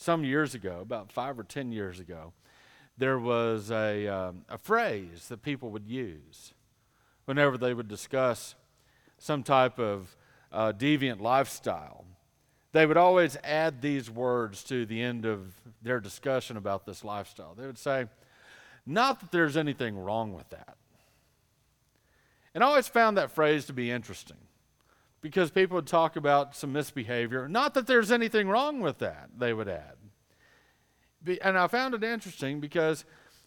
some years ago, about five or ten years ago, there was a, um, a phrase that people would use whenever they would discuss some type of uh, deviant lifestyle. They would always add these words to the end of their discussion about this lifestyle. They would say, Not that there's anything wrong with that. And I always found that phrase to be interesting because people would talk about some misbehavior. Not that there's anything wrong with that, they would add. And I found it interesting because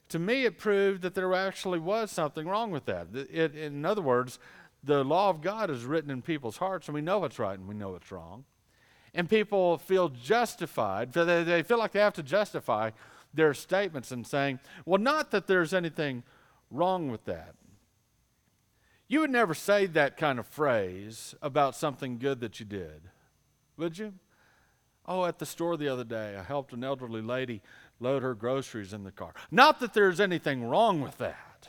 to me it proved that there actually was something wrong with that. It, in other words, the law of God is written in people's hearts, and we know what's right and we know what's wrong. And people feel justified, they feel like they have to justify their statements and saying, well, not that there's anything wrong with that. You would never say that kind of phrase about something good that you did, would you? Oh, at the store the other day, I helped an elderly lady load her groceries in the car. Not that there's anything wrong with that.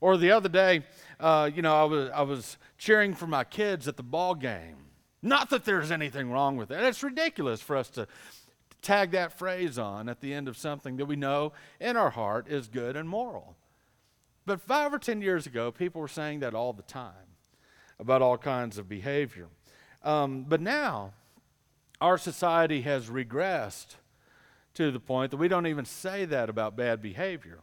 Or the other day, uh, you know, I was, I was cheering for my kids at the ball game. Not that there's anything wrong with that. It's ridiculous for us to tag that phrase on at the end of something that we know in our heart is good and moral. But five or ten years ago, people were saying that all the time about all kinds of behavior. Um, but now, our society has regressed to the point that we don't even say that about bad behavior.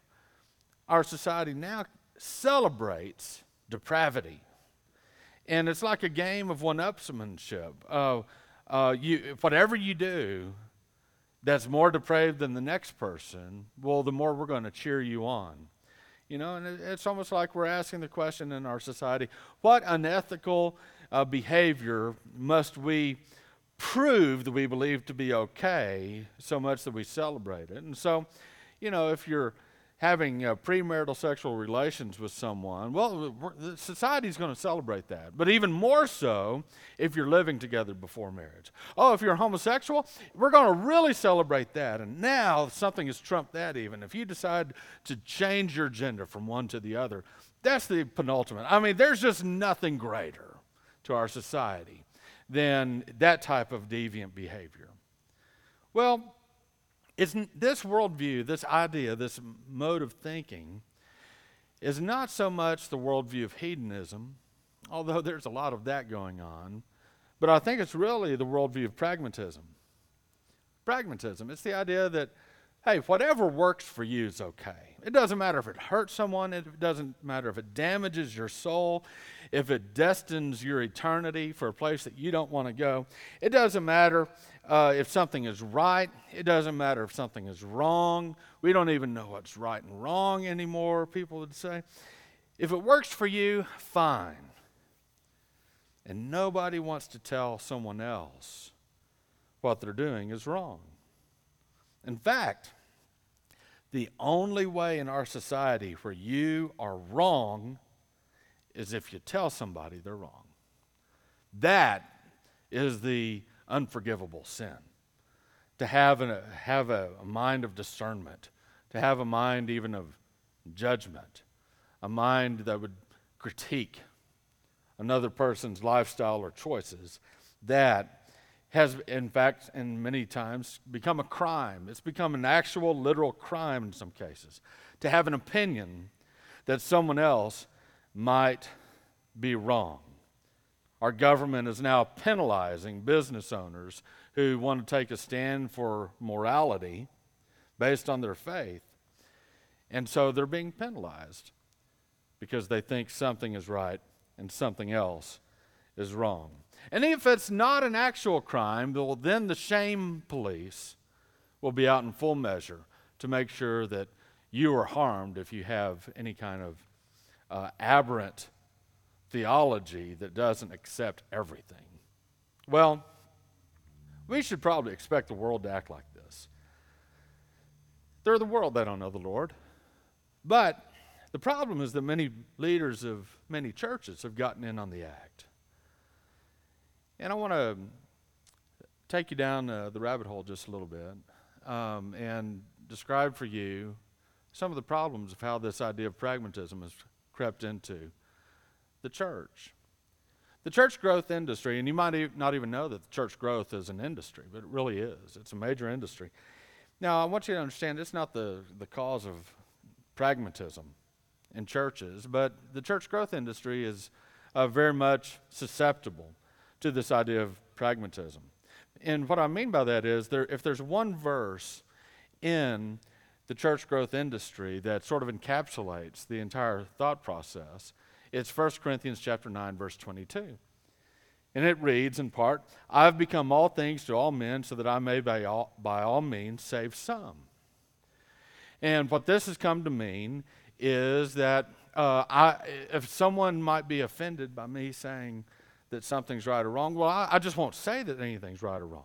Our society now celebrates depravity. And it's like a game of one upsmanship. Uh, uh, you, whatever you do that's more depraved than the next person, well, the more we're going to cheer you on. You know, and it's almost like we're asking the question in our society what unethical uh, behavior must we prove that we believe to be okay so much that we celebrate it? And so, you know, if you're having uh, premarital sexual relations with someone, well, society is going to celebrate that. But even more so if you're living together before marriage. Oh, if you're homosexual, we're going to really celebrate that. And now something has trumped that even. If you decide to change your gender from one to the other, that's the penultimate. I mean, there's just nothing greater to our society than that type of deviant behavior. Well, this worldview, this idea, this mode of thinking, is not so much the worldview of hedonism, although there's a lot of that going on, but I think it's really the worldview of pragmatism. Pragmatism, it's the idea that, hey, whatever works for you is okay. It doesn't matter if it hurts someone, it doesn't matter if it damages your soul, if it destines your eternity for a place that you don't want to go. It doesn't matter uh, if something is right. It doesn't matter if something is wrong. We don't even know what's right and wrong anymore, people would say. If it works for you, fine. And nobody wants to tell someone else what they're doing is wrong. In fact, the only way in our society where you are wrong is if you tell somebody they're wrong. That is the unforgivable sin. To have, a, have a, mind of discernment, to have a mind even of judgment, a mind that would critique another person's lifestyle or choices, that has, in fact, and many times, become a crime. It's become an actual, literal crime in some cases. To have an opinion that someone else might be wrong. Our government is now penalizing business owners who want to take a stand for morality based on their faith. And so they're being penalized because they think something is right and something else is wrong. And if it's not an actual crime, well, then the shame police will be out in full measure to make sure that you are harmed if you have any kind of uh, aberrant theology that doesn't accept everything. Well, we should probably expect the world to act like this. They're the world, they don't know the Lord. But the problem is that many leaders of many churches have gotten in on the act. And I want to take you down uh, the rabbit hole just a little bit um, and describe for you some of the problems of how this idea of pragmatism has crept into the church. The church growth industry, and you might not even know that the church growth is an industry, but it really is. It's a major industry. Now, I want you to understand it's not the, the cause of pragmatism in churches, but the church growth industry is uh, very much susceptible to this idea of pragmatism. And what I mean by that is there, if there's one verse in the church growth industry that sort of encapsulates the entire thought process, it's 1 Corinthians chapter 9 verse 22. And it reads in part, I've become all things to all men so that I may by all, by all means save some. And what this has come to mean is that uh, I, if someone might be offended by me saying that something's right or wrong, well, I, I just won't say that anything's right or wrong.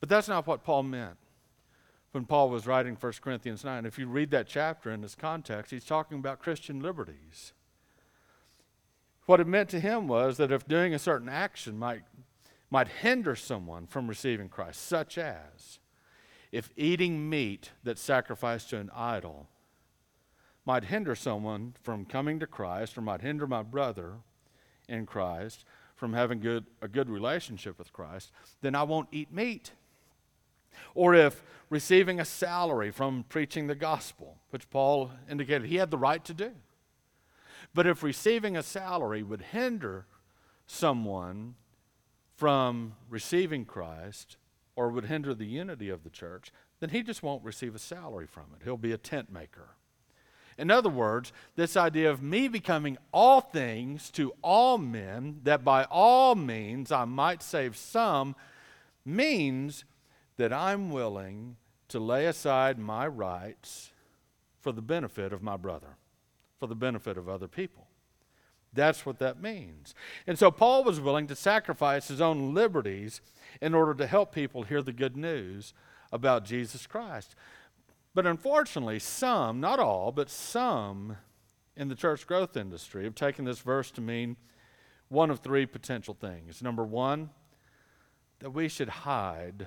But that's not what Paul meant when Paul was writing 1 Corinthians 9. If you read that chapter in this context, he's talking about Christian liberties. What it meant to him was that if doing a certain action might, might hinder someone from receiving Christ, such as if eating meat that's sacrificed to an idol might hinder someone from coming to Christ or might hinder my brother in Christ from having good, a good relationship with Christ, then I won't eat meat. Or if receiving a salary from preaching the gospel, which Paul indicated he had the right to do. But if receiving a salary would hinder someone from receiving Christ or would hinder the unity of the church, then he just won't receive a salary from it. He'll be a tent maker. In other words, this idea of me becoming all things to all men, that by all means I might save some, means that I'm willing to lay aside my rights for the benefit of my brother, for the benefit of other people. That's what that means. And so Paul was willing to sacrifice his own liberties in order to help people hear the good news about Jesus Christ. But unfortunately, some, not all, but some in the church growth industry have taken this verse to mean one of three potential things. Number one, that we should hide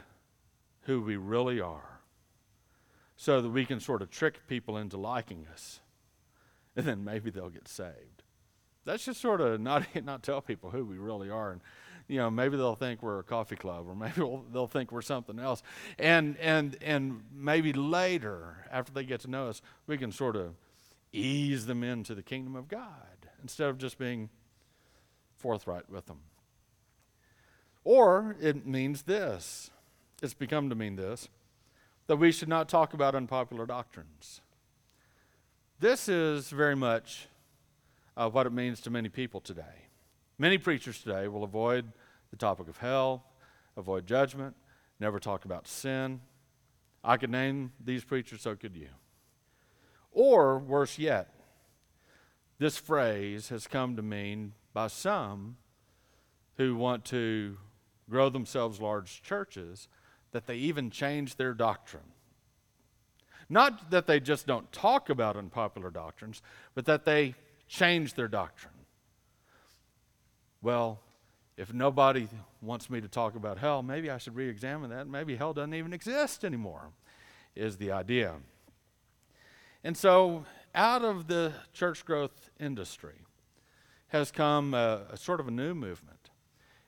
who we really are so that we can sort of trick people into liking us and then maybe they'll get saved. That's just sort of not, not tell people who we really are. And, you know, maybe they'll think we're a coffee club or maybe we'll, they'll think we're something else. And, and, and maybe later, after they get to know us, we can sort of ease them into the kingdom of God instead of just being forthright with them. Or it means this it's become to mean this that we should not talk about unpopular doctrines. This is very much uh, what it means to many people today. Many preachers today will avoid the topic of hell, avoid judgment, never talk about sin. I could name these preachers, so could you. Or, worse yet, this phrase has come to mean by some who want to grow themselves large churches that they even change their doctrine. Not that they just don't talk about unpopular doctrines, but that they change their doctrine. Well, if nobody wants me to talk about hell, maybe I should re examine that. Maybe hell doesn't even exist anymore, is the idea. And so, out of the church growth industry has come a, a sort of a new movement.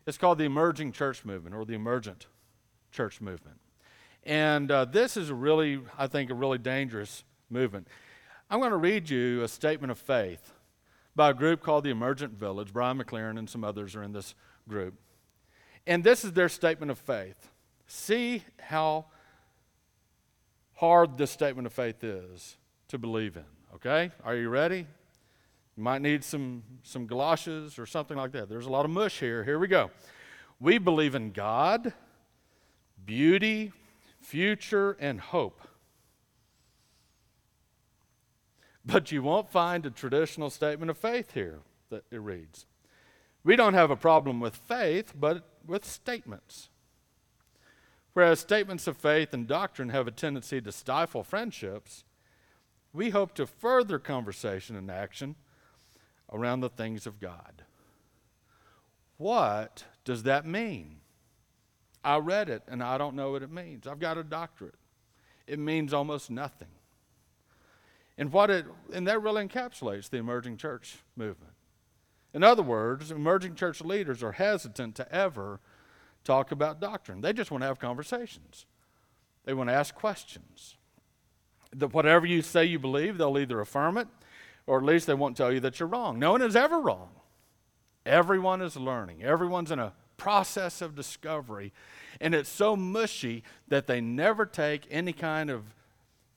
It's called the emerging church movement or the emergent church movement. And uh, this is a really, I think, a really dangerous movement. I'm going to read you a statement of faith by a group called the Emergent Village. Brian McLaren and some others are in this group. And this is their statement of faith. See how hard this statement of faith is to believe in. Okay? Are you ready? You might need some, some galoshes or something like that. There's a lot of mush here. Here we go. We believe in God beauty, future, and hope. But you won't find a traditional statement of faith here that it reads. We don't have a problem with faith, but with statements. Whereas statements of faith and doctrine have a tendency to stifle friendships, we hope to further conversation and action around the things of God. What does that mean? I read it and I don't know what it means. I've got a doctorate. It means almost nothing. And what it and that really encapsulates the emerging church movement. In other words, emerging church leaders are hesitant to ever talk about doctrine. They just want to have conversations, they want to ask questions. That whatever you say you believe, they'll either affirm it or at least they won't tell you that you're wrong. No one is ever wrong. Everyone is learning, everyone's in a process of discovery. And it's so mushy that they never take any kind of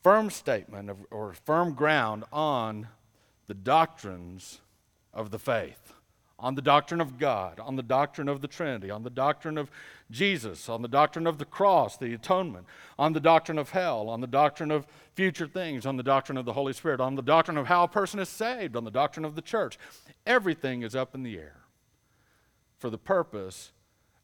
firm statement of, or firm ground on the doctrines of the faith, on the doctrine of God, on the doctrine of the Trinity, on the doctrine of Jesus, on the doctrine of the cross, the atonement, on the doctrine of hell, on the doctrine of future things, on the doctrine of the Holy Spirit, on the doctrine of how a person is saved, on the doctrine of the church. Everything is up in the air for the purpose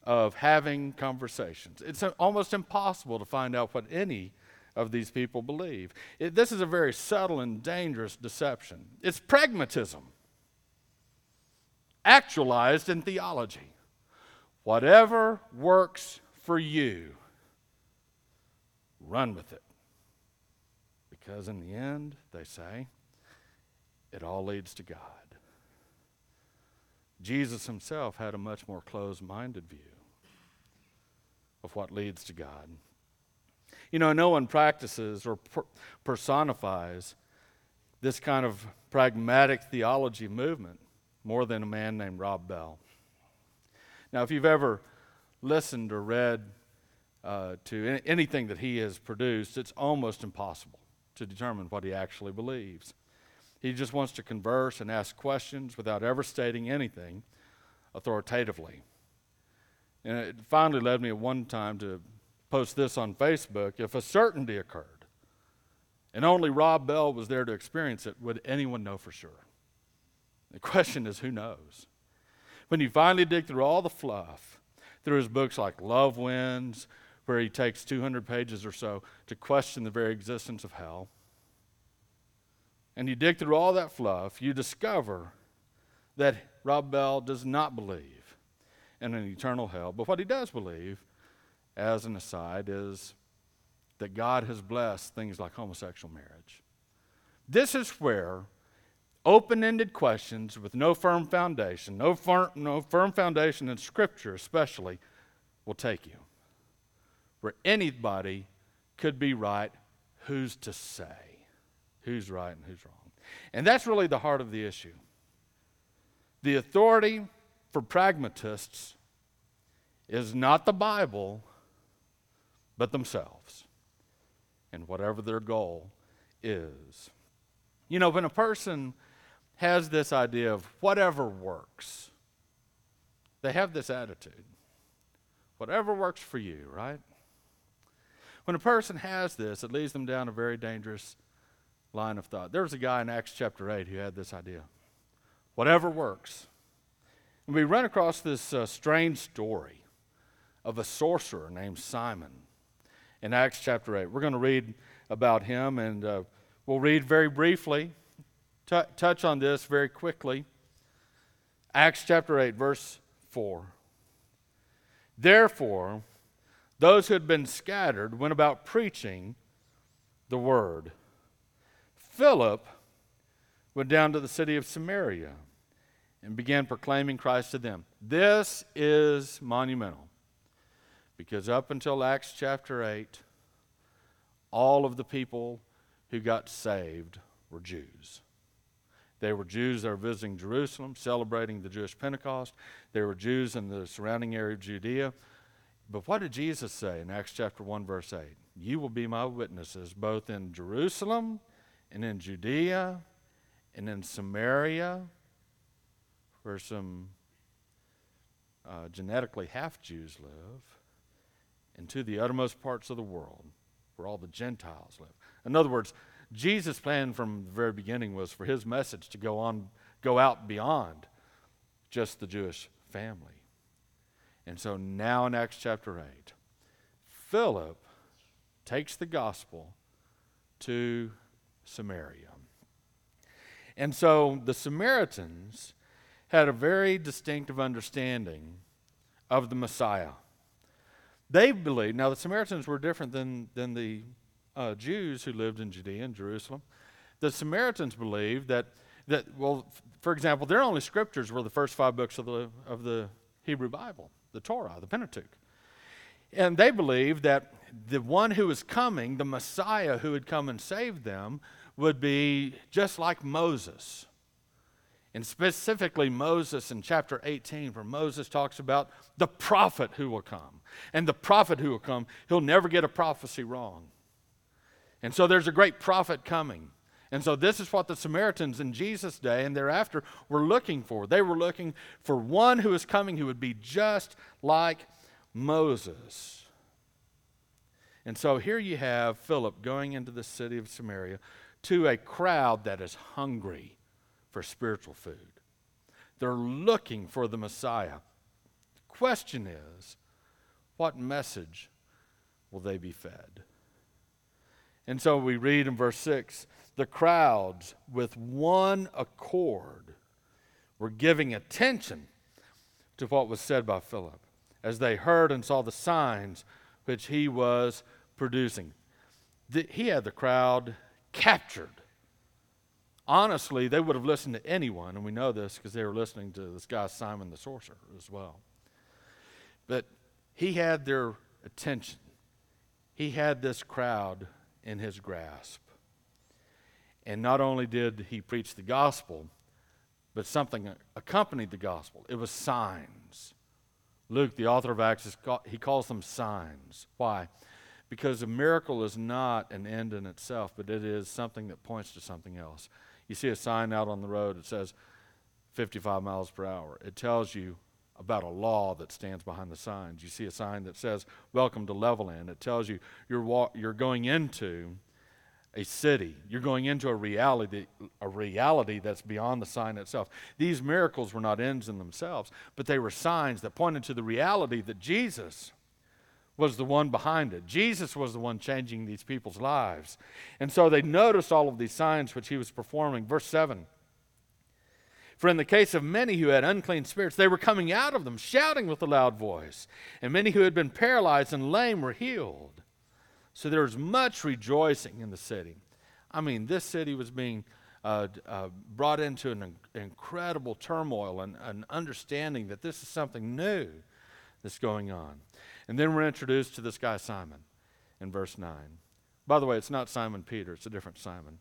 of having conversations. It's almost impossible to find out what any of these people believe. It, this is a very subtle and dangerous deception. It's pragmatism, actualized in theology. Whatever works for you, run with it. Because in the end, they say, it all leads to God. Jesus himself had a much more closed minded view of what leads to God. You know, no one practices or per- personifies this kind of pragmatic theology movement more than a man named Rob Bell. Now, if you've ever listened or read uh, to any, anything that he has produced, it's almost impossible to determine what he actually believes. He just wants to converse and ask questions without ever stating anything authoritatively. And it finally led me at one time to post this on Facebook. If a certainty occurred, and only Rob Bell was there to experience it, would anyone know for sure? The question is who knows? When you finally dig through all the fluff, through his books like Love Wins, where he takes 200 pages or so to question the very existence of hell, and you dig through all that fluff, you discover that Rob Bell does not believe in an eternal hell. But what he does believe, as an aside, is that God has blessed things like homosexual marriage. This is where open ended questions with no firm foundation, no firm, no firm foundation in Scripture especially, will take you. Where anybody could be right, who's to say? Who's right and who's wrong? And that's really the heart of the issue. The authority for pragmatists is not the Bible, but themselves and whatever their goal is. You know, when a person has this idea of whatever works, they have this attitude. Whatever works for you, right? When a person has this, it leads them down a very dangerous line of thought. There was a guy in Acts chapter 8 who had this idea whatever works. And we run across this uh, strange story of a sorcerer named Simon in Acts chapter 8. We're going to read about him, and uh, we'll read very briefly, t- touch on this very quickly. Acts chapter 8, verse 4. Therefore, those who had been scattered went about preaching the word. Philip went down to the city of Samaria and began proclaiming Christ to them. This is monumental because up until Acts chapter 8, all of the people who got saved were Jews. They were Jews that were visiting Jerusalem, celebrating the Jewish Pentecost. They were Jews in the surrounding area of Judea. But what did Jesus say in Acts chapter 1, verse 8? You will be my witnesses both in Jerusalem and in Judea and in Samaria where some uh, genetically half Jews live, and to the uttermost parts of the world, where all the Gentiles live. In other words, Jesus' plan from the very beginning was for his message to go on, go out beyond just the Jewish family. And so now in Acts chapter 8, Philip takes the gospel to Samaria. And so the Samaritans had a very distinctive understanding of the Messiah. They believed, now the Samaritans were different than, than the uh, Jews who lived in Judea and Jerusalem. The Samaritans believed that that, well, for example, their only scriptures were the first five books of the, of the Hebrew Bible, the Torah, the Pentateuch. And they believed that the one who was coming, the Messiah who would come and save them, would be just like Moses. And specifically, Moses in chapter 18, where Moses talks about the prophet who will come. And the prophet who will come, he'll never get a prophecy wrong. And so there's a great prophet coming. And so this is what the Samaritans in Jesus' day and thereafter were looking for. They were looking for one who is coming who would be just like Moses. And so here you have Philip going into the city of Samaria to a crowd that is hungry for spiritual food. They're looking for the Messiah. The question is, what message will they be fed? And so we read in verse 6 the crowds, with one accord, were giving attention to what was said by Philip as they heard and saw the signs which he was producing. The, he had the crowd captured. Honestly, they would have listened to anyone, and we know this because they were listening to this guy, Simon the sorcerer, as well. But he had their attention, he had this crowd in his grasp. And not only did he preach the gospel, but something accompanied the gospel. It was signs. Luke, the author of Acts, he calls them signs. Why? Because a miracle is not an end in itself, but it is something that points to something else. You see a sign out on the road, that says 55 miles per hour. It tells you about a law that stands behind the signs. You see a sign that says, Welcome to Levelland. It tells you you're, wa- you're going into a city. You're going into a reality, a reality that's beyond the sign itself. These miracles were not ends in themselves, but they were signs that pointed to the reality that Jesus was the one behind it. Jesus was the one changing these people's lives. And so they noticed all of these signs which he was performing. Verse 7 For in the case of many who had unclean spirits, they were coming out of them, shouting with a loud voice. And many who had been paralyzed and lame were healed. So there was much rejoicing in the city. I mean, this city was being uh, uh, brought into an incredible turmoil and an understanding that this is something new that's going on. And then we're introduced to this guy, Simon, in verse 9. By the way, it's not Simon Peter, it's a different Simon.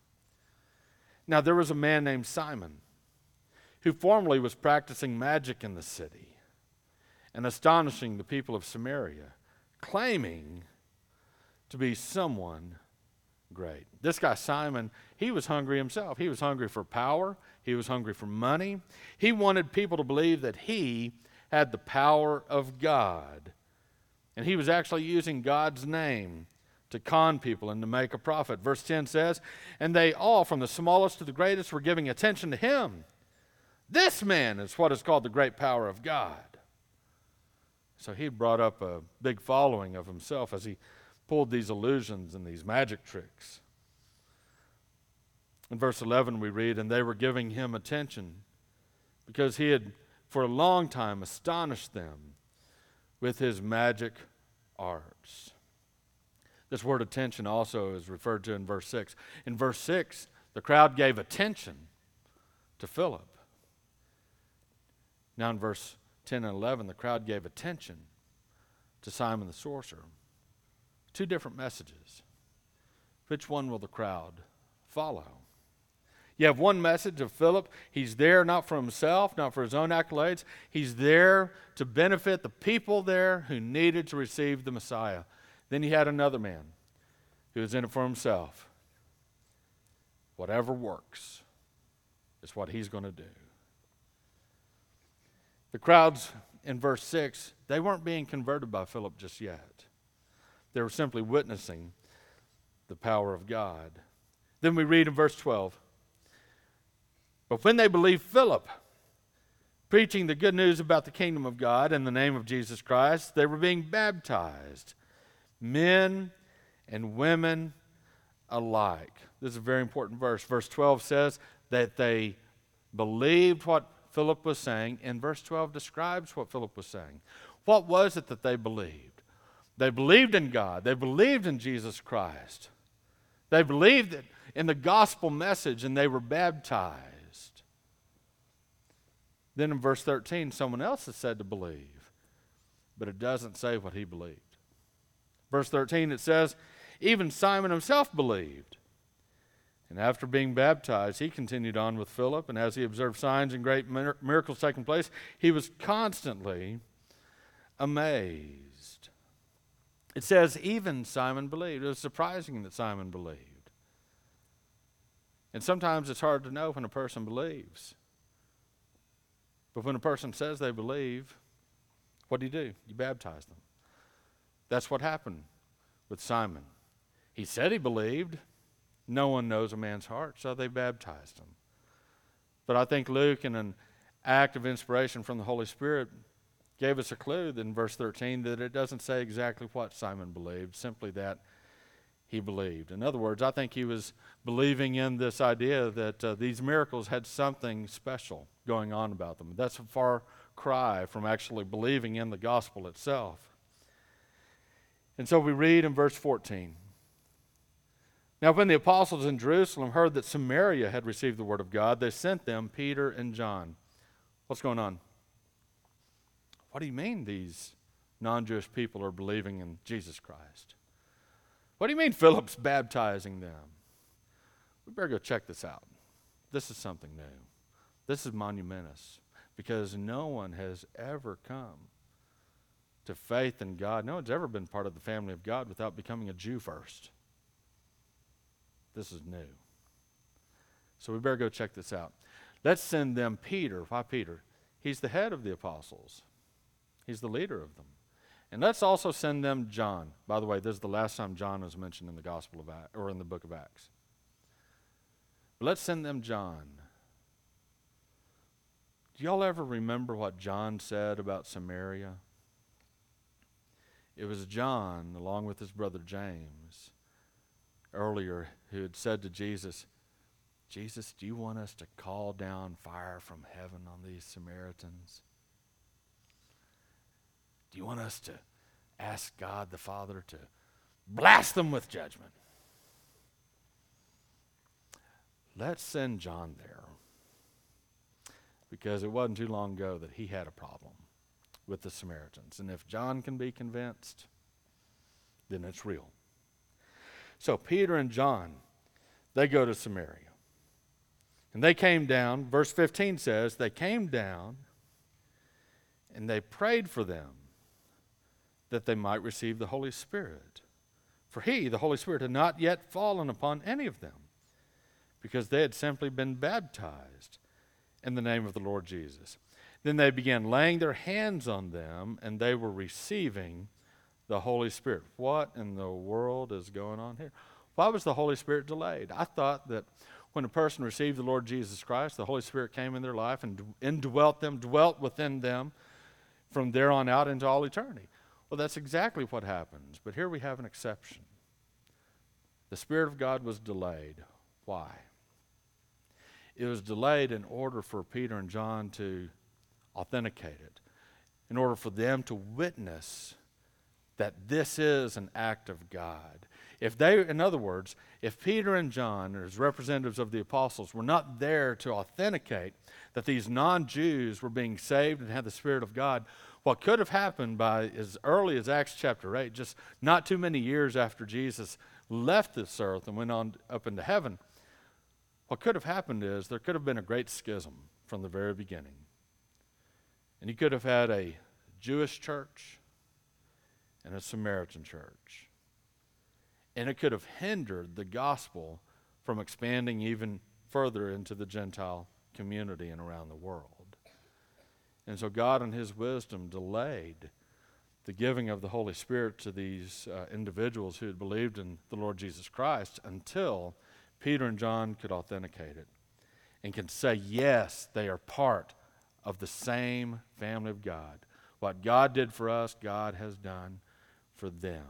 Now, there was a man named Simon who formerly was practicing magic in the city and astonishing the people of Samaria, claiming to be someone great. This guy, Simon, he was hungry himself. He was hungry for power, he was hungry for money. He wanted people to believe that he had the power of God. And he was actually using God's name to con people and to make a profit. Verse 10 says, And they all, from the smallest to the greatest, were giving attention to him. This man is what is called the great power of God. So he brought up a big following of himself as he pulled these illusions and these magic tricks. In verse 11, we read, And they were giving him attention because he had for a long time astonished them with his magic arts. This word attention also is referred to in verse 6. In verse 6, the crowd gave attention to Philip. Now, in verse 10 and 11, the crowd gave attention to Simon the sorcerer. Two different messages. Which one will the crowd follow? You have one message of Philip. He's there not for himself, not for his own accolades. He's there to benefit the people there who needed to receive the Messiah. Then he had another man who was in it for himself. Whatever works is what he's going to do. The crowds in verse 6, they weren't being converted by Philip just yet. They were simply witnessing the power of God. Then we read in verse 12 But when they believed Philip, preaching the good news about the kingdom of God in the name of Jesus Christ, they were being baptized, men and women alike. This is a very important verse. Verse 12 says that they believed what Philip was saying, and verse 12 describes what Philip was saying. What was it that they believed? They believed in God, they believed in Jesus Christ, they believed in the gospel message, and they were baptized. Then in verse 13, someone else is said to believe, but it doesn't say what he believed. Verse 13, it says, Even Simon himself believed. And after being baptized, he continued on with Philip, and as he observed signs and great miracles taking place, he was constantly amazed. It says, Even Simon believed. It was surprising that Simon believed. And sometimes it's hard to know when a person believes. But when a person says they believe, what do you do? You baptize them. That's what happened with Simon. He said he believed. No one knows a man's heart, so they baptized him. But I think Luke, in an act of inspiration from the Holy Spirit, gave us a clue in verse 13 that it doesn't say exactly what Simon believed, simply that he believed. In other words, I think he was believing in this idea that uh, these miracles had something special going on about them. That's a far cry from actually believing in the gospel itself. And so we read in verse 14. Now, when the apostles in Jerusalem heard that Samaria had received the word of God, they sent them Peter and John. What's going on? What do you mean these non Jewish people are believing in Jesus Christ? What do you mean Philip's baptizing them? We better go check this out. This is something new. This is monumentous because no one has ever come to faith in God. No one's ever been part of the family of God without becoming a Jew first. This is new. So we better go check this out. Let's send them Peter. Why Peter? He's the head of the apostles, he's the leader of them. And let's also send them John. By the way, this is the last time John was mentioned in the Gospel of Acts, or in the book of Acts. But let's send them John. Do y'all ever remember what John said about Samaria? It was John, along with his brother James, earlier, who had said to Jesus, Jesus, do you want us to call down fire from heaven on these Samaritans? Do you want us to ask God the Father to blast them with judgment? Let's send John there. Because it wasn't too long ago that he had a problem with the Samaritans. And if John can be convinced, then it's real. So Peter and John, they go to Samaria. And they came down, verse 15 says, they came down and they prayed for them that they might receive the Holy Spirit. For he, the Holy Spirit, had not yet fallen upon any of them, because they had simply been baptized in the name of the Lord Jesus. Then they began laying their hands on them, and they were receiving the Holy Spirit. What in the world is going on here? Why was the Holy Spirit delayed? I thought that when a person received the Lord Jesus Christ, the Holy Spirit came in their life and indwelt them, dwelt within them from there on out into all eternity. Well, that's exactly what happens. But here we have an exception. The Spirit of God was delayed. Why? It was delayed in order for Peter and John to authenticate it, in order for them to witness that this is an act of God. If they, in other words, if Peter and John, as representatives of the apostles, were not there to authenticate that these non Jews were being saved and had the Spirit of God, what could have happened by as early as Acts chapter 8, just not too many years after Jesus left this earth and went on up into heaven, what could have happened is there could have been a great schism from the very beginning. And you could have had a Jewish church and a Samaritan church. And it could have hindered the gospel from expanding even further into the Gentile community and around the world. And so God, in His wisdom, delayed the giving of the Holy Spirit to these uh, individuals who had believed in the Lord Jesus Christ until Peter and John could authenticate it and can say, yes, they are part of the same family of God. What God did for us, God has done for them.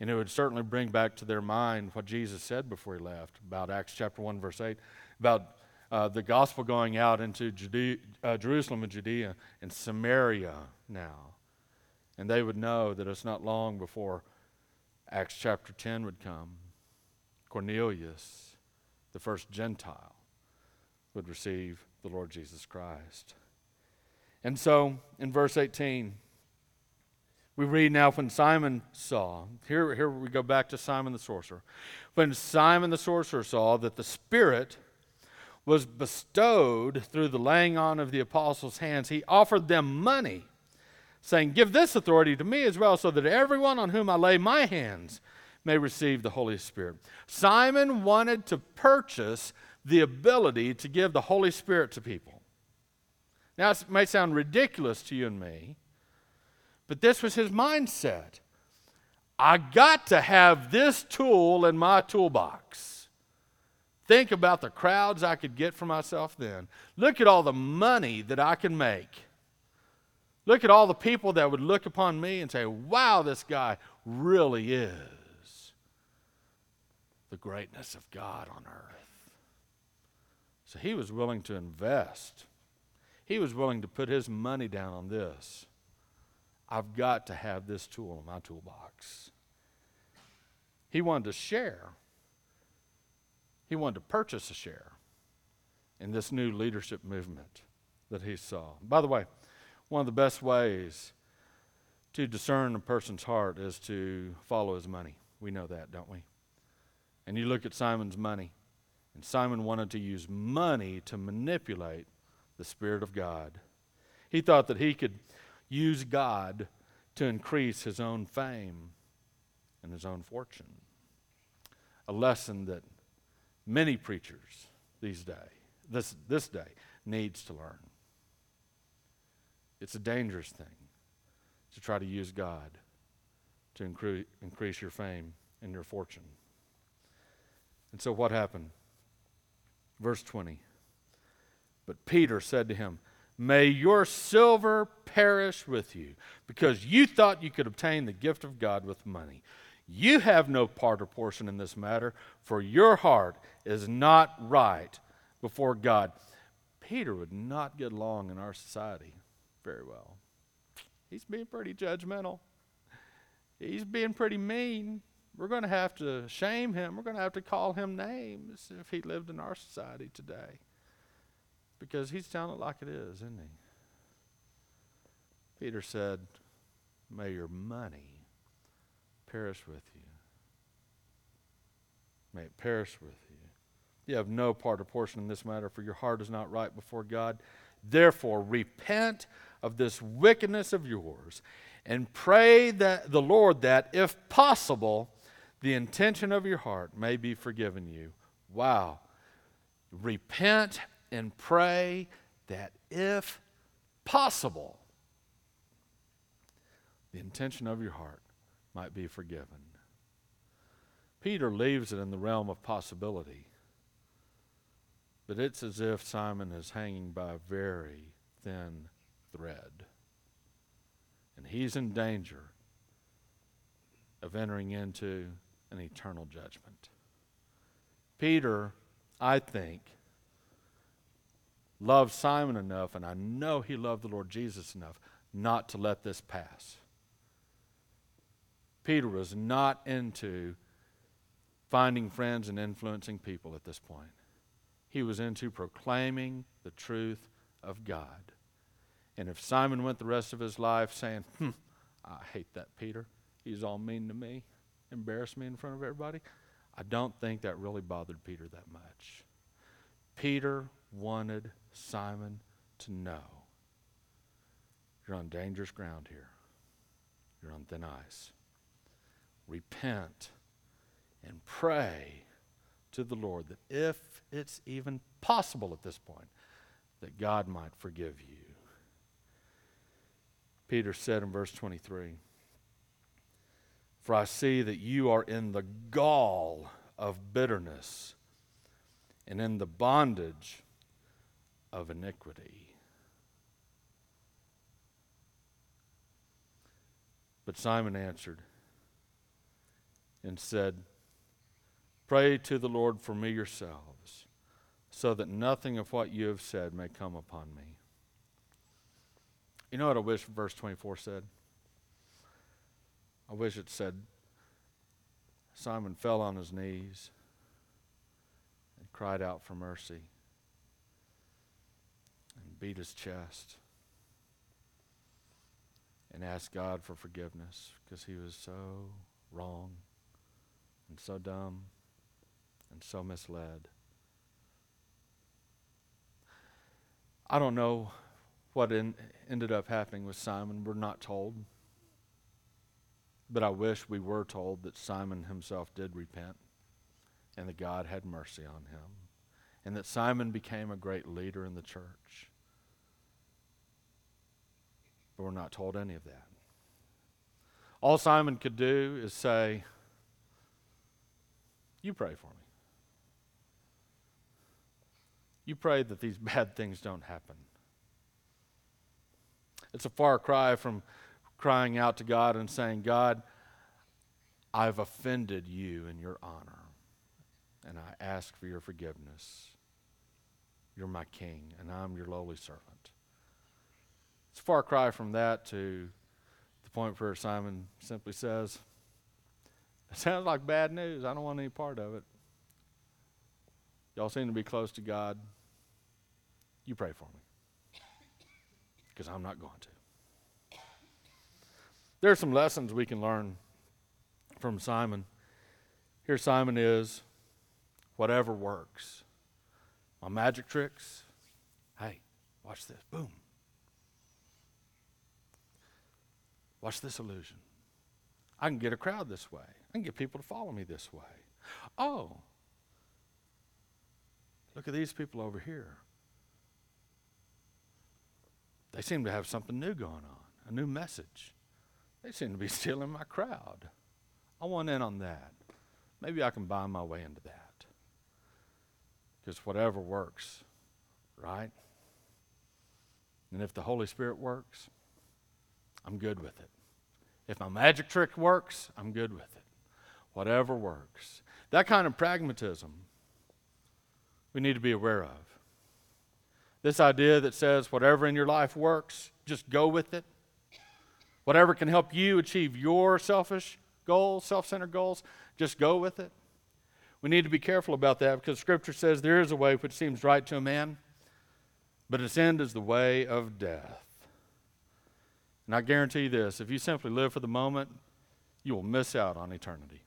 And it would certainly bring back to their mind what Jesus said before he left about Acts chapter 1, verse 8, about uh, the gospel going out into Judea, uh, Jerusalem and Judea and Samaria now. And they would know that it's not long before Acts chapter 10 would come. Cornelius, the first Gentile, would receive the Lord Jesus Christ. And so, in verse 18, we read now when Simon saw, here, here we go back to Simon the sorcerer. When Simon the sorcerer saw that the Spirit was bestowed through the laying on of the apostles' hands, he offered them money, saying, Give this authority to me as well, so that everyone on whom I lay my hands may receive the Holy Spirit. Simon wanted to purchase the ability to give the Holy Spirit to people. Now, it may sound ridiculous to you and me, but this was his mindset. I got to have this tool in my toolbox. Think about the crowds I could get for myself then. Look at all the money that I can make. Look at all the people that would look upon me and say, wow, this guy really is the greatness of God on earth. So he was willing to invest. He was willing to put his money down on this. I've got to have this tool in my toolbox. He wanted to share. He wanted to purchase a share in this new leadership movement that he saw. By the way, one of the best ways to discern a person's heart is to follow his money. We know that, don't we? And you look at Simon's money. And Simon wanted to use money to manipulate the Spirit of God. He thought that he could use God to increase his own fame and his own fortune. A lesson that many preachers these days, this, this day, needs to learn. It's a dangerous thing to try to use God to incre- increase your fame and your fortune. And so what happened? Verse 20. But Peter said to him, May your silver perish with you, because you thought you could obtain the gift of God with money. You have no part or portion in this matter, for your heart is not right before God. Peter would not get along in our society very well. He's being pretty judgmental, he's being pretty mean. We're going to have to shame him. We're going to have to call him names if he lived in our society today. Because he's telling it like it is, isn't he? Peter said, May your money perish with you. May it perish with you. You have no part or portion in this matter, for your heart is not right before God. Therefore, repent of this wickedness of yours and pray that the Lord that, if possible, the intention of your heart may be forgiven you. Wow. Repent and pray that if possible, the intention of your heart might be forgiven. Peter leaves it in the realm of possibility, but it's as if Simon is hanging by a very thin thread. And he's in danger of entering into an eternal judgment. Peter, I think, loved Simon enough, and I know he loved the Lord Jesus enough not to let this pass. Peter was not into finding friends and influencing people at this point. He was into proclaiming the truth of God. And if Simon went the rest of his life saying, hmm, I hate that Peter, he's all mean to me, embarrass me in front of everybody. I don't think that really bothered Peter that much. Peter wanted Simon to know you're on dangerous ground here, you're on thin ice. Repent and pray to the Lord that if it's even possible at this point, that God might forgive you. Peter said in verse 23 for I see that you are in the gall of bitterness and in the bondage of iniquity. But Simon answered and said, Pray to the Lord for me yourselves, so that nothing of what you have said may come upon me. You know what I wish verse 24 said? I wish it said Simon fell on his knees and cried out for mercy. And beat his chest and asked God for forgiveness because he was so wrong and so dumb and so misled. I don't know what in, ended up happening with Simon. We're not told. But I wish we were told that Simon himself did repent and that God had mercy on him and that Simon became a great leader in the church. But we're not told any of that. All Simon could do is say, You pray for me. You pray that these bad things don't happen. It's a far cry from crying out to God and saying, God, I've offended you in your honor, and I ask for your forgiveness. You're my king, and I'm your lowly servant. It's a far cry from that to the point where Simon simply says, Sounds like bad news. I don't want any part of it. Y'all seem to be close to God. You pray for me. Because I'm not going to. There are some lessons we can learn from Simon. Here, Simon is whatever works. My magic tricks, hey, watch this. Boom. Watch this illusion. I can get a crowd this way. I can get people to follow me this way. Oh, look at these people over here. They seem to have something new going on, a new message. They seem to be stealing my crowd. I want in on that. Maybe I can buy my way into that. Because whatever works, right? And if the Holy Spirit works, I'm good with it. If my magic trick works, I'm good with it. Whatever works. That kind of pragmatism we need to be aware of. This idea that says whatever in your life works, just go with it. Whatever can help you achieve your selfish goals, self centered goals, just go with it. We need to be careful about that because Scripture says there is a way which seems right to a man, but its end is the way of death. And I guarantee you this if you simply live for the moment, you will miss out on eternity.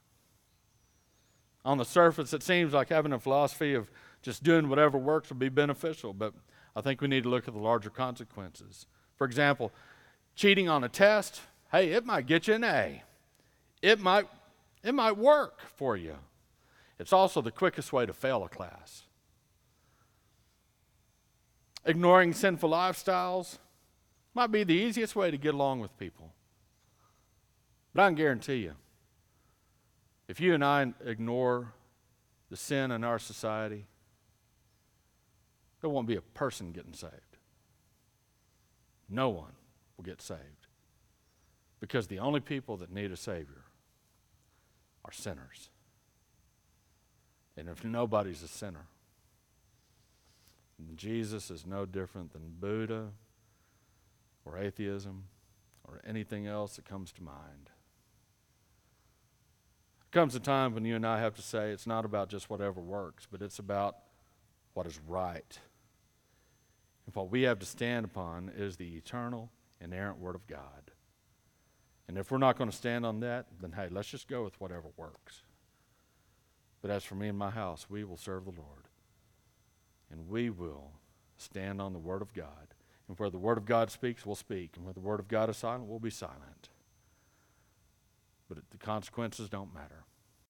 On the surface, it seems like having a philosophy of just doing whatever works would be beneficial, but I think we need to look at the larger consequences. For example, cheating on a test, hey, it might get you an A. It might, it might work for you. It's also the quickest way to fail a class. Ignoring sinful lifestyles might be the easiest way to get along with people. But I can guarantee you, if you and I ignore the sin in our society, there won't be a person getting saved. No one will get saved. Because the only people that need a Savior are sinners. And if nobody's a sinner, Jesus is no different than Buddha or atheism or anything else that comes to mind. Comes a time when you and I have to say it's not about just whatever works, but it's about what is right. And what we have to stand upon is the eternal, inerrant Word of God. And if we're not going to stand on that, then hey, let's just go with whatever works. But as for me and my house, we will serve the Lord. And we will stand on the Word of God. And where the Word of God speaks, we'll speak. And where the Word of God is silent, we'll be silent. But the consequences don't matter.